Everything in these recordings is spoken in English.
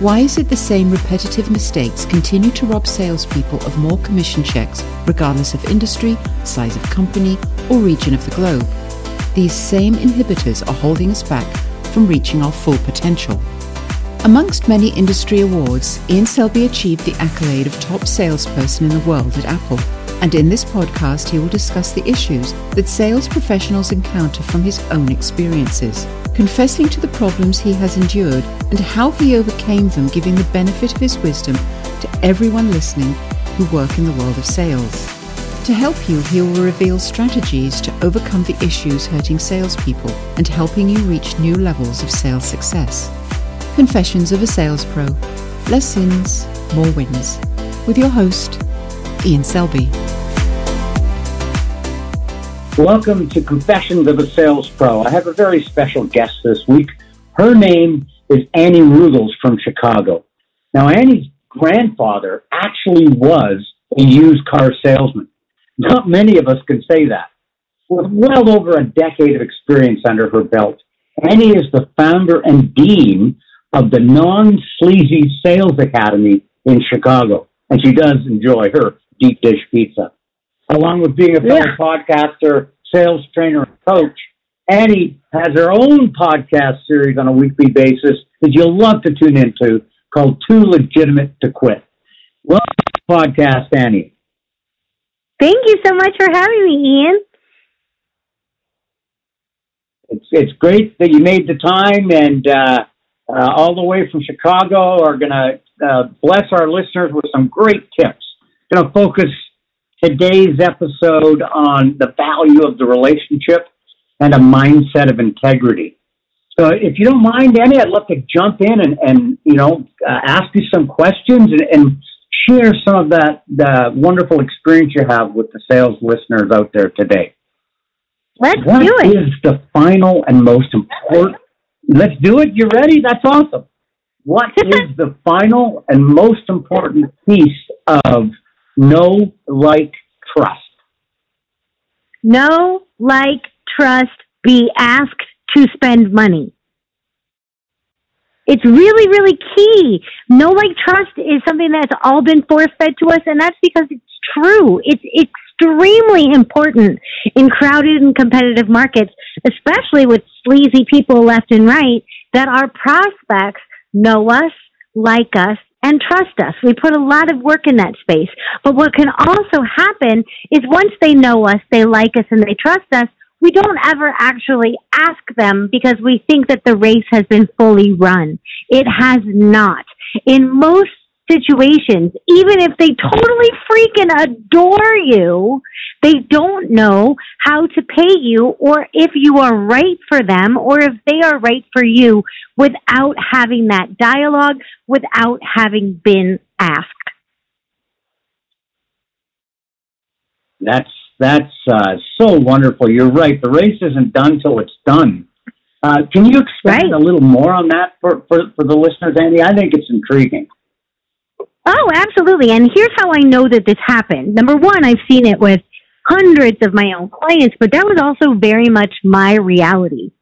Why is it the same repetitive mistakes continue to rob salespeople of more commission checks, regardless of industry, size of company, or region of the globe? These same inhibitors are holding us back from reaching our full potential. Amongst many industry awards, Ian Selby achieved the accolade of top salesperson in the world at Apple. And in this podcast, he will discuss the issues that sales professionals encounter from his own experiences confessing to the problems he has endured and how he overcame them, giving the benefit of his wisdom to everyone listening who work in the world of sales. To help you, he will reveal strategies to overcome the issues hurting salespeople and helping you reach new levels of sales success. Confessions of a Sales Pro Less Sins, More Wins. With your host, Ian Selby. Welcome to Confessions of a Sales Pro. I have a very special guest this week. Her name is Annie Ruggles from Chicago. Now, Annie's grandfather actually was a used car salesman. Not many of us can say that. With well over a decade of experience under her belt, Annie is the founder and dean of the Non Sleazy Sales Academy in Chicago, and she does enjoy her deep dish pizza along with being a fellow yeah. podcaster, sales trainer, and coach. Annie has her own podcast series on a weekly basis that you'll love to tune into called Too Legitimate to Quit. Welcome to the podcast, Annie. Thank you so much for having me, Ian. It's, it's great that you made the time and uh, uh, all the way from Chicago are going to uh, bless our listeners with some great tips. Going to focus today's episode on the value of the relationship and a mindset of integrity. So, if you don't mind, Annie, I'd love to jump in and, and you know, uh, ask you some questions and, and share some of that the wonderful experience you have with the sales listeners out there today. Let's what do it. What is the final and most important? Let's do it. You ready? That's awesome. What is the final and most important piece of Know, like, trust. No like, trust, be asked to spend money. It's really, really key. No like, trust is something that's all been force fed to us, and that's because it's true. It's extremely important in crowded and competitive markets, especially with sleazy people left and right, that our prospects know us, like us, and trust us. We put a lot of work in that space. But what can also happen is once they know us, they like us, and they trust us, we don't ever actually ask them because we think that the race has been fully run. It has not. In most situations, even if they totally freaking adore you, they don't know how to pay you or if you are right for them or if they are right for you without having that dialogue, without having been asked. That's that's uh, so wonderful. You're right. The race isn't done till it's done. Uh, can you expand right. a little more on that for, for, for the listeners, Andy? I think it's intriguing. Oh, absolutely. And here's how I know that this happened. Number one, I've seen it with hundreds of my own clients, but that was also very much my reality.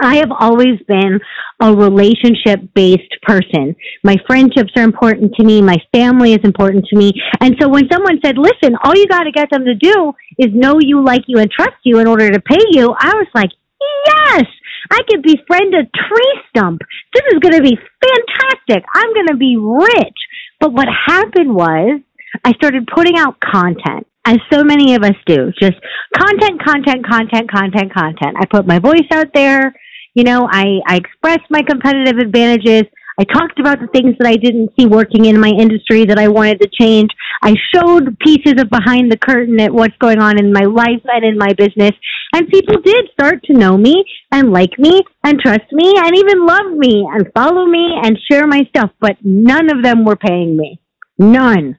I have always been a relationship based person. My friendships are important to me. My family is important to me. And so when someone said, listen, all you got to get them to do is know you, like you, and trust you in order to pay you, I was like, yes, I could befriend a tree stump. This is going to be fantastic. I'm going to be rich. But what happened was I started putting out content as so many of us do. Just content, content, content, content, content. I put my voice out there. You know, I, I expressed my competitive advantages. I talked about the things that I didn't see working in my industry that I wanted to change. I showed pieces of behind the curtain at what's going on in my life and in my business. And people did start to know me and like me and trust me and even love me and follow me and share my stuff, but none of them were paying me. None.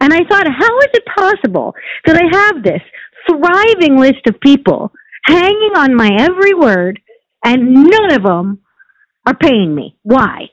And I thought, how is it possible that I have this thriving list of people hanging on my every word and none of them are paying me? Why?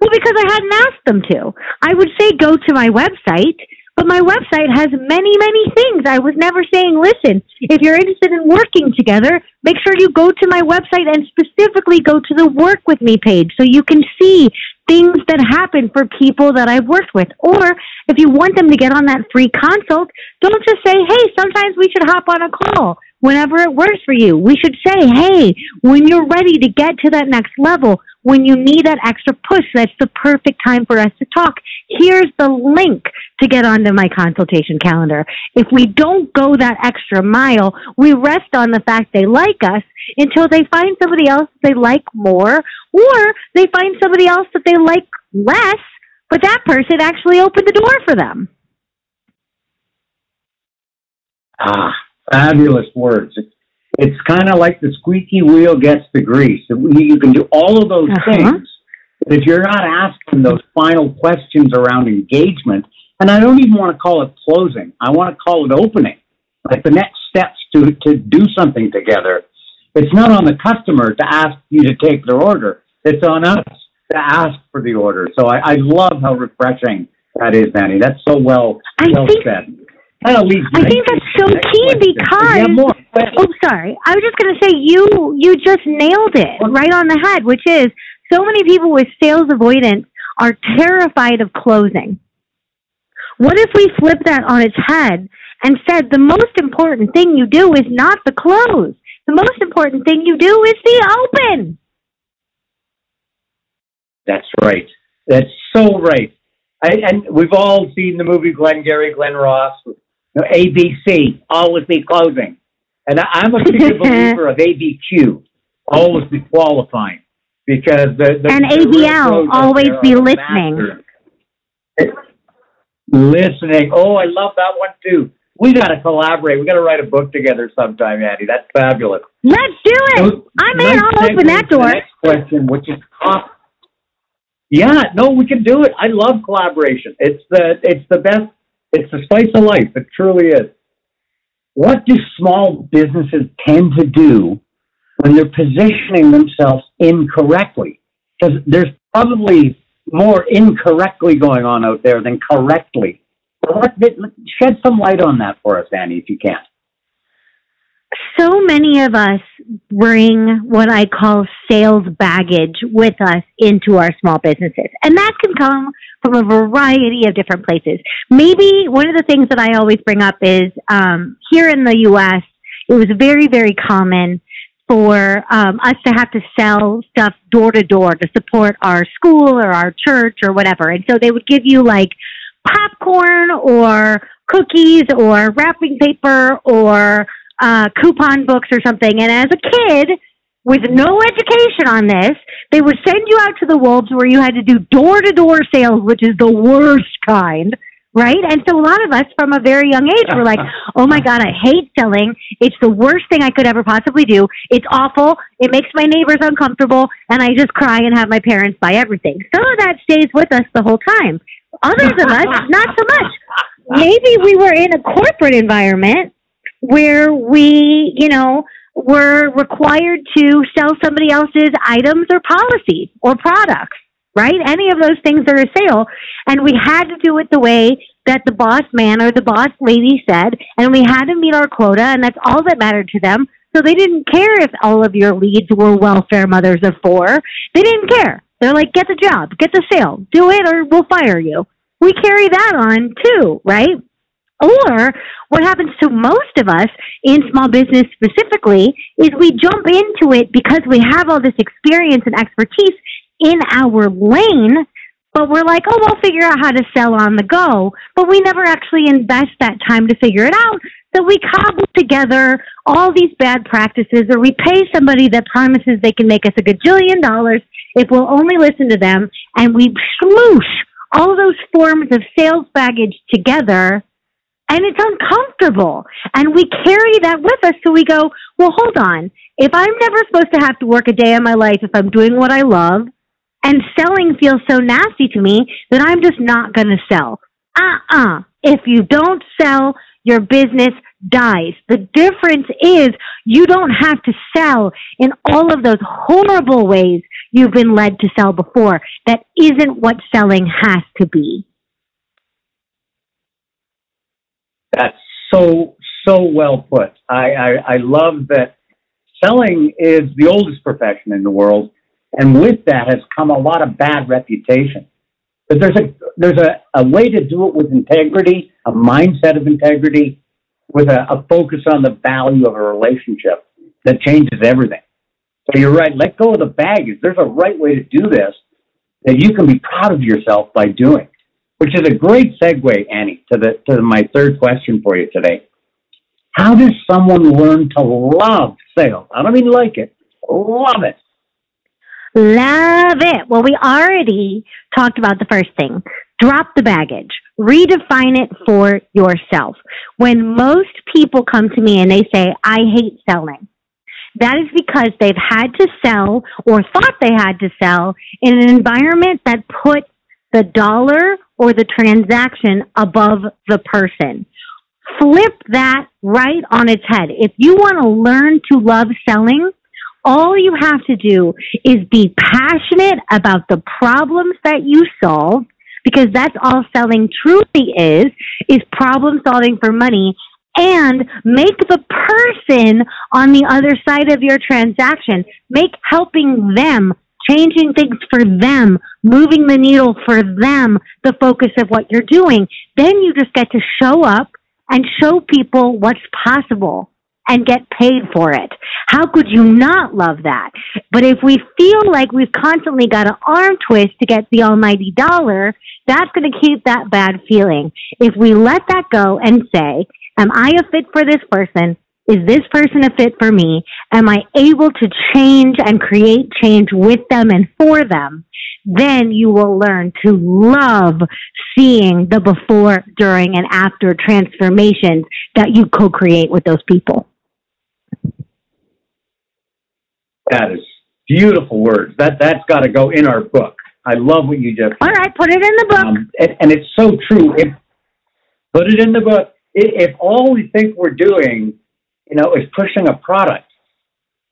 Well, because I hadn't asked them to. I would say go to my website but my website has many, many things. I was never saying, listen, if you're interested in working together, make sure you go to my website and specifically go to the work with me page so you can see things that happen for people that I've worked with. Or if you want them to get on that free consult, don't just say, hey, sometimes we should hop on a call whenever it works for you. We should say, hey, when you're ready to get to that next level, when you need that extra push, that's the perfect time for us to talk. Here's the link to get onto my consultation calendar. If we don't go that extra mile, we rest on the fact they like us until they find somebody else they like more, or they find somebody else that they like less, but that person actually opened the door for them. Ah, fabulous words. It's, kind of like the squeaky wheel gets the grease. You can do all of those uh-huh. things. But if you're not asking those final questions around engagement, and I don't even want to call it closing, I want to call it opening, like the next steps to, to do something together. It's not on the customer to ask you to take their order. It's on us to ask for the order. So I, I love how refreshing that is, Annie. That's so well, I well think, said. I think that's so key because oh sorry. I was just gonna say you you just nailed it right on the head, which is so many people with sales avoidance are terrified of closing. What if we flip that on its head and said the most important thing you do is not the close. The most important thing you do is the open. That's right. That's so right. I, and we've all seen the movie Glenn Glengarry Glen Ross know, ABC, always be closing. And I, am a big believer of ABQ, always be qualifying. Because the, the and ABL, always be listening. Listening. Oh, I love that one too. We got to collaborate. We got to write a book together sometime, Andy. That's fabulous. Let's do it. So, I'm in. I'll open that door. next question, which is Yeah, no, we can do it. I love collaboration. It's the it's the best it's the spice of life. It truly is. What do small businesses tend to do when they're positioning themselves incorrectly? Because there's probably more incorrectly going on out there than correctly. shed some light on that for us, Annie, if you can so many of us bring what I call sales baggage with us into our small businesses. And that can come from a variety of different places. Maybe one of the things that I always bring up is um, here in the US, it was very, very common for um, us to have to sell stuff door to door to support our school or our church or whatever. And so they would give you like popcorn or cookies or wrapping paper or uh, coupon books or something. And as a kid, with no education on this, they would send you out to the wolves where you had to do door to door sales, which is the worst kind. Right? And so a lot of us from a very young age were like, oh my God, I hate selling. It's the worst thing I could ever possibly do. It's awful. It makes my neighbors uncomfortable. And I just cry and have my parents buy everything. Some of that stays with us the whole time. Others of us, not so much. Maybe we were in a corporate environment where we, you know, were required to sell somebody else's items or policies or products, right? Any of those things are a sale. And we had to do it the way that the boss man or the boss lady said, and we had to meet our quota, and that's all that mattered to them. So they didn't care if all of your leads were welfare mothers of four. They didn't care. They're like, get the job, get the sale, do it, or we'll fire you. We carry that on too, right? Or what happens to most of us in small business specifically is we jump into it because we have all this experience and expertise in our lane, but we're like, oh, we'll figure out how to sell on the go. But we never actually invest that time to figure it out. So we cobble together all these bad practices or we pay somebody that promises they can make us a gajillion dollars if we'll only listen to them and we smoosh all those forms of sales baggage together and it's uncomfortable. And we carry that with us. So we go, well, hold on. If I'm never supposed to have to work a day in my life, if I'm doing what I love and selling feels so nasty to me, then I'm just not going to sell. Uh-uh. If you don't sell, your business dies. The difference is you don't have to sell in all of those horrible ways you've been led to sell before. That isn't what selling has to be. That's so so well put. I, I, I love that selling is the oldest profession in the world, And with that has come a lot of bad reputation. But there's a there's a, a way to do it with integrity, a mindset of integrity, with a, a focus on the value of a relationship that changes everything. So you're right. Let go of the baggage. There's a right way to do this that you can be proud of yourself by doing, which is a great segue, Annie, to the to my third question for you today. How does someone learn to love sales? I don't mean like it, love it. Love it. Well, we already talked about the first thing. Drop the baggage. Redefine it for yourself. When most people come to me and they say, I hate selling, that is because they've had to sell or thought they had to sell in an environment that put the dollar or the transaction above the person. Flip that right on its head. If you want to learn to love selling, all you have to do is be passionate about the problems that you solve because that's all selling truly is, is problem solving for money and make the person on the other side of your transaction, make helping them, changing things for them, moving the needle for them, the focus of what you're doing. Then you just get to show up and show people what's possible and get paid for it. How could you not love that? But if we feel like we've constantly got an arm twist to get the almighty dollar, that's going to keep that bad feeling. If we let that go and say, am I a fit for this person? Is this person a fit for me? Am I able to change and create change with them and for them? Then you will learn to love seeing the before, during, and after transformations that you co-create with those people. That is beautiful words. That that's got to go in our book. I love what you just. All right, put it in the book. Um, and, and, it's so true. If, put it in the book. If all we think we're doing, you know, is pushing a product,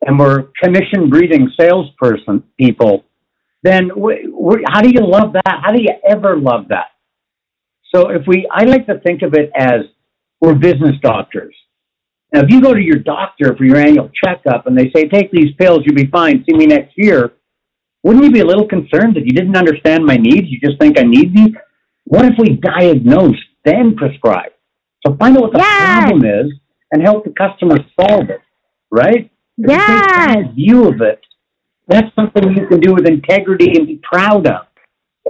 and we're commission breeding salesperson people, then we, how do you love that? How do you ever love that? So if we, I like to think of it as we're business doctors. Now, if you go to your doctor for your annual checkup and they say, take these pills, you'll be fine, see me next year, wouldn't you be a little concerned that you didn't understand my needs? You just think I need these? What if we diagnose, then prescribe? So find out what the yes. problem is and help the customer solve it, right? Yes. view of it. That's something you can do with integrity and be proud of.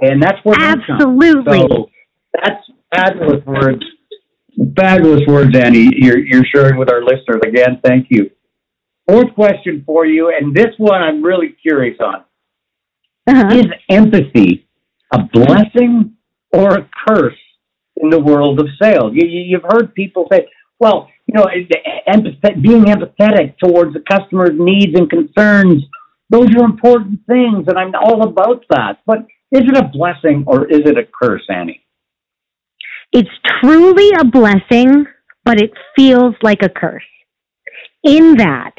And that's what Absolutely. So that's fabulous words Fabulous words, Annie. You're, you're sharing with our listeners. Again, thank you. Fourth question for you, and this one I'm really curious on. Uh-huh. Is empathy a blessing or a curse in the world of sales? You, you, have heard people say, well, you know, empath- being empathetic towards the customer's needs and concerns, those are important things, and I'm all about that. But is it a blessing or is it a curse, Annie? It's truly a blessing, but it feels like a curse. In that,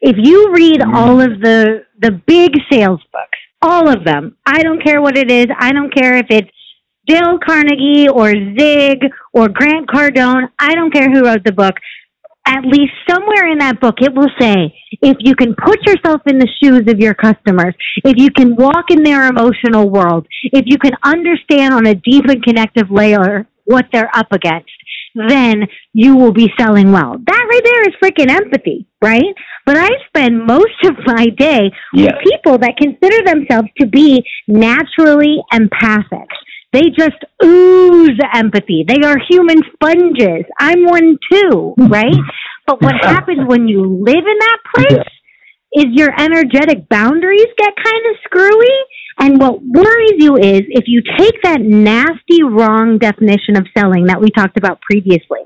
if you read mm. all of the, the big sales books, all of them, I don't care what it is, I don't care if it's Dale Carnegie or Zig or Grant Cardone, I don't care who wrote the book. At least somewhere in that book, it will say, if you can put yourself in the shoes of your customers, if you can walk in their emotional world, if you can understand on a deep and connective layer what they're up against, then you will be selling well. That right there is freaking empathy, right? But I spend most of my day yes. with people that consider themselves to be naturally empathic. They just ooze empathy. They are human sponges. I'm one too, right? but what happens when you live in that place is your energetic boundaries get kind of screwy and what worries you is if you take that nasty, wrong definition of selling that we talked about previously,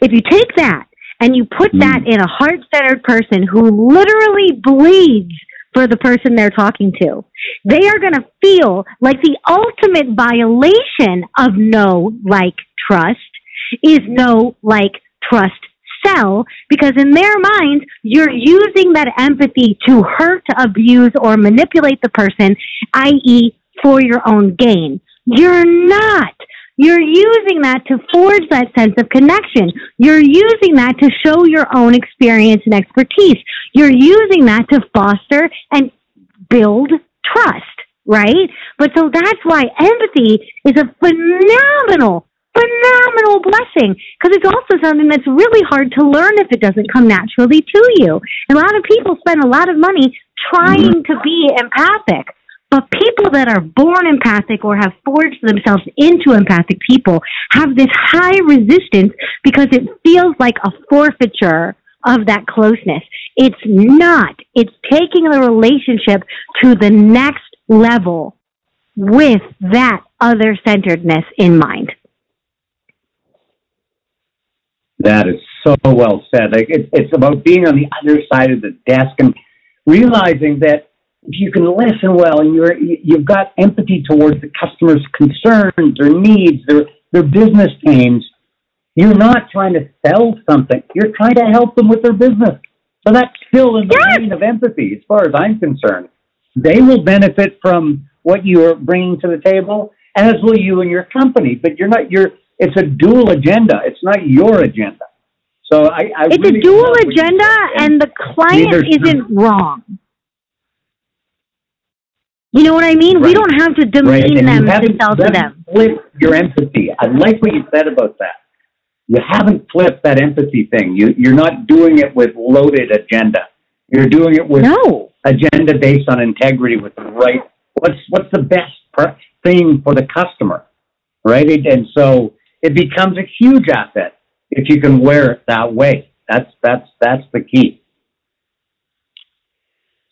if you take that and you put mm. that in a heart centered person who literally bleeds for the person they're talking to, they are going to feel like the ultimate violation of no, like, trust is no, like, trust sell because in their minds, you're using that empathy to hurt, abuse, or manipulate the person, i.e., for your own gain. You're not. You're using that to forge that sense of connection. You're using that to show your own experience and expertise. You're using that to foster and build trust, right? But so that's why empathy is a phenomenal, phenomenal blessing because it's also something that's really hard to learn if it doesn't come naturally to you. And a lot of people spend a lot of money trying to be empathic. People that are born empathic or have forged themselves into empathic people have this high resistance because it feels like a forfeiture of that closeness. It's not. It's taking the relationship to the next level with that other centeredness in mind. That is so well said. Like it, it's about being on the other side of the desk and realizing that if you can listen well and you're you've got empathy towards the customer's concerns, their needs, their their business pains, you're not trying to sell something. You're trying to help them with their business. So that's still in the yes. vein of empathy, as far as I'm concerned. They will benefit from what you are bringing to the table, as will you and your company. But you're not. You're. It's a dual agenda. It's not your agenda. So I. I it's really a dual agenda, and the client isn't wrong. You know what I mean? Right. We don't have to demean right. them to sell to them. Flip your empathy. I like what you said about that you haven't flipped that empathy thing. You, you're not doing it with loaded agenda. You're doing it with no. agenda based on integrity with the right, what's, what's the best thing for the customer, right? And so it becomes a huge asset if you can wear it that way. That's, that's, that's the key.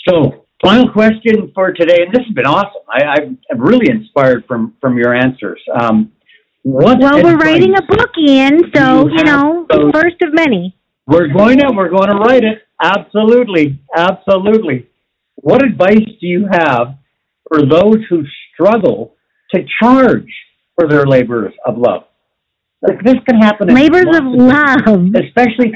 So final question for today, and this has been awesome. I, I'm really inspired from, from your answers. Um, what well, we're writing a book, Ian, so you, you know, those, first of many. We're going to we're going to write it. Absolutely, absolutely. What advice do you have for those who struggle to charge for their labors of love? Like this can happen. Labors of love, especially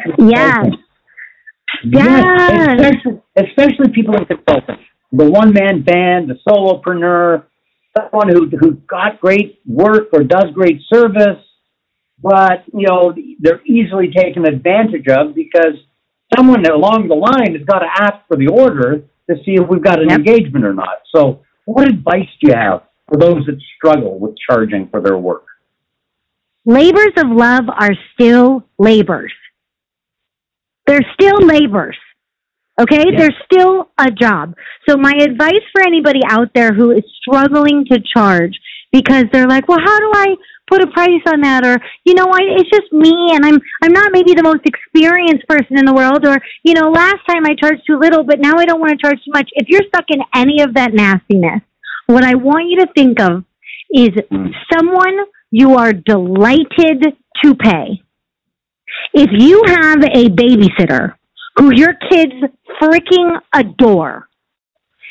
yes, yes, especially, especially people in consulting, the one man band, the solopreneur someone who who got great work or does great service, but you know they're easily taken advantage of because someone along the line has got to ask for the order to see if we've got an yep. engagement or not. So, what advice do you have for those that struggle with charging for their work? Labors of love are still labors. They're still labors. Okay, yeah. there's still a job. So my advice for anybody out there who is struggling to charge because they're like, well, how do I put a price on that? Or, you know, I, it's just me and I'm, I'm not maybe the most experienced person in the world. Or, you know, last time I charged too little, but now I don't want to charge too much. If you're stuck in any of that nastiness, what I want you to think of is mm. someone you are delighted to pay. If you have a babysitter who your kids freaking adore.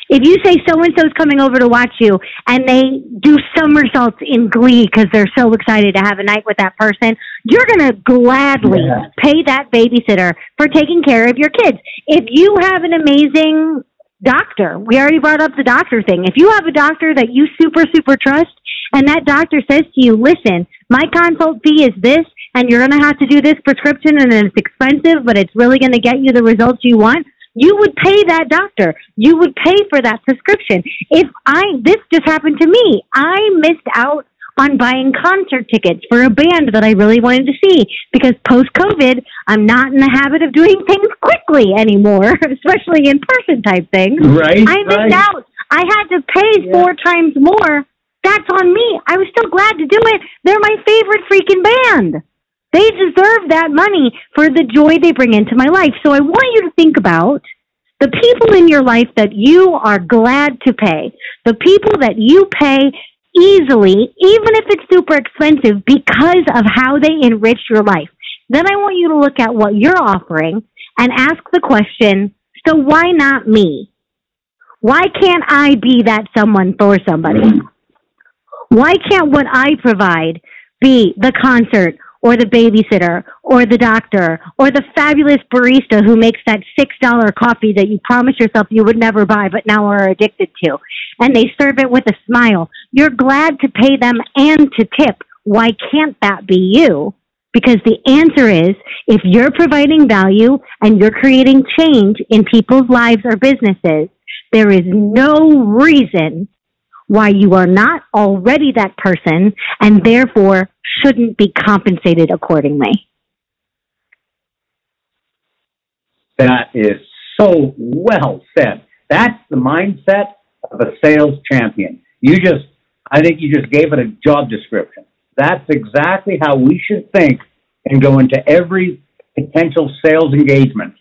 If you say so and so's coming over to watch you and they do somersaults in glee because they're so excited to have a night with that person, you're going to gladly yeah. pay that babysitter for taking care of your kids. If you have an amazing doctor, we already brought up the doctor thing. If you have a doctor that you super, super trust and that doctor says to you, listen, my consult fee is this and you're going to have to do this prescription and it's expensive, but it's really going to get you the results you want, you would pay that doctor. You would pay for that prescription. If I, this just happened to me. I missed out on buying concert tickets for a band that I really wanted to see because post COVID, I'm not in the habit of doing things quickly anymore, especially in person type things. Right. I missed right. out. I had to pay yeah. four times more. That's on me. I was still glad to do it. They're my favorite freaking band. They deserve that money for the joy they bring into my life. So I want you to think about the people in your life that you are glad to pay, the people that you pay easily, even if it's super expensive, because of how they enrich your life. Then I want you to look at what you're offering and ask the question, so why not me? Why can't I be that someone for somebody? Why can't what I provide be the concert or the babysitter or the doctor or the fabulous barista who makes that $6 coffee that you promised yourself you would never buy but now are addicted to. And they serve it with a smile. You're glad to pay them and to tip. Why can't that be you? Because the answer is if you're providing value and you're creating change in people's lives or businesses, There is no reason why you are not already that person and therefore shouldn't be compensated accordingly. That is so well said. That's the mindset of a sales champion. You just, I think you just gave it a job description. That's exactly how we should think and go into every potential sales engagement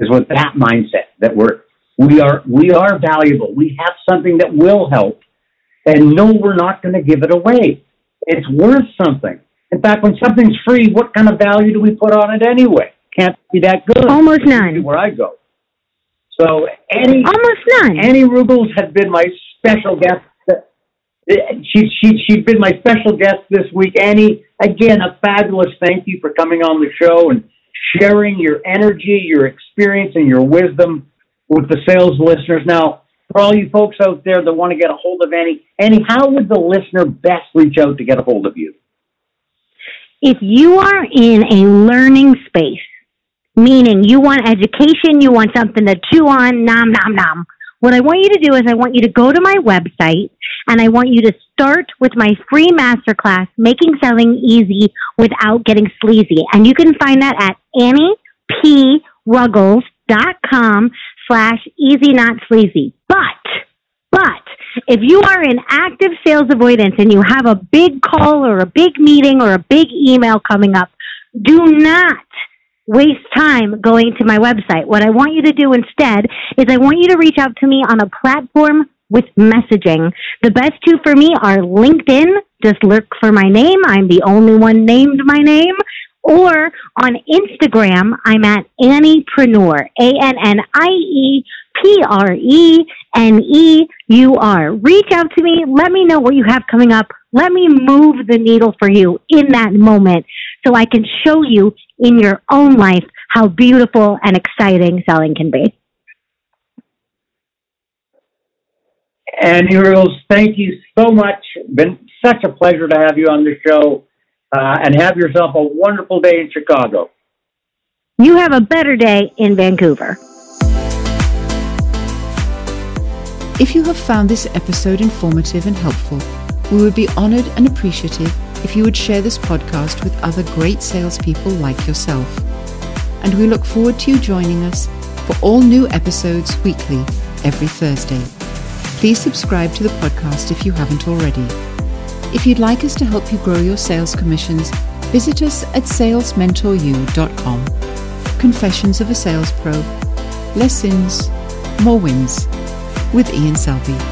is with that mindset that we're, we are, we are valuable. We have something that will help and no, we're not going to give it away. It's worth something. In fact, when something's free, what kind of value do we put on it anyway? Can't be that good. Almost none. Where I go. So Annie, almost none. Annie Ruggles has been my special guest. She, she, she's been my special guest this week. Annie, again, a fabulous thank you for coming on the show and sharing your energy, your experience, and your wisdom with the sales listeners. Now, for all you folks out there that want to get a hold of Annie, Annie, how would the listener best reach out to get a hold of you? If you are in a learning space, meaning you want education, you want something to chew on, nom, nom, nom. What I want you to do is I want you to go to my website and I want you to start with my free masterclass, Making Selling Easy Without Getting Sleazy. And you can find that at anniePruggles.com slash easy not sleazy. But, but, if you are in active sales avoidance and you have a big call or a big meeting or a big email coming up, do not waste time going to my website. What I want you to do instead is I want you to reach out to me on a platform with messaging. The best two for me are LinkedIn. Just look for my name. I'm the only one named my name. Or on Instagram, I'm at Anniepreneur, A-N-N-I-E-P-R-E-N-E-U-R. Reach out to me. Let me know what you have coming up. Let me move the needle for you in that moment so I can show you in your own life how beautiful and exciting selling can be. Annie Ruggles, thank you so much. Been such a pleasure to have you on the show uh, and have yourself a wonderful day in Chicago. You have a better day in Vancouver. If you have found this episode informative and helpful, we would be honored and appreciative if you would share this podcast with other great salespeople like yourself. And we look forward to you joining us for all new episodes weekly every Thursday. Please subscribe to the podcast if you haven't already. If you'd like us to help you grow your sales commissions, visit us at salesmentoryou.com. Confessions of a Sales Pro. Less sins, more wins. With Ian Selby.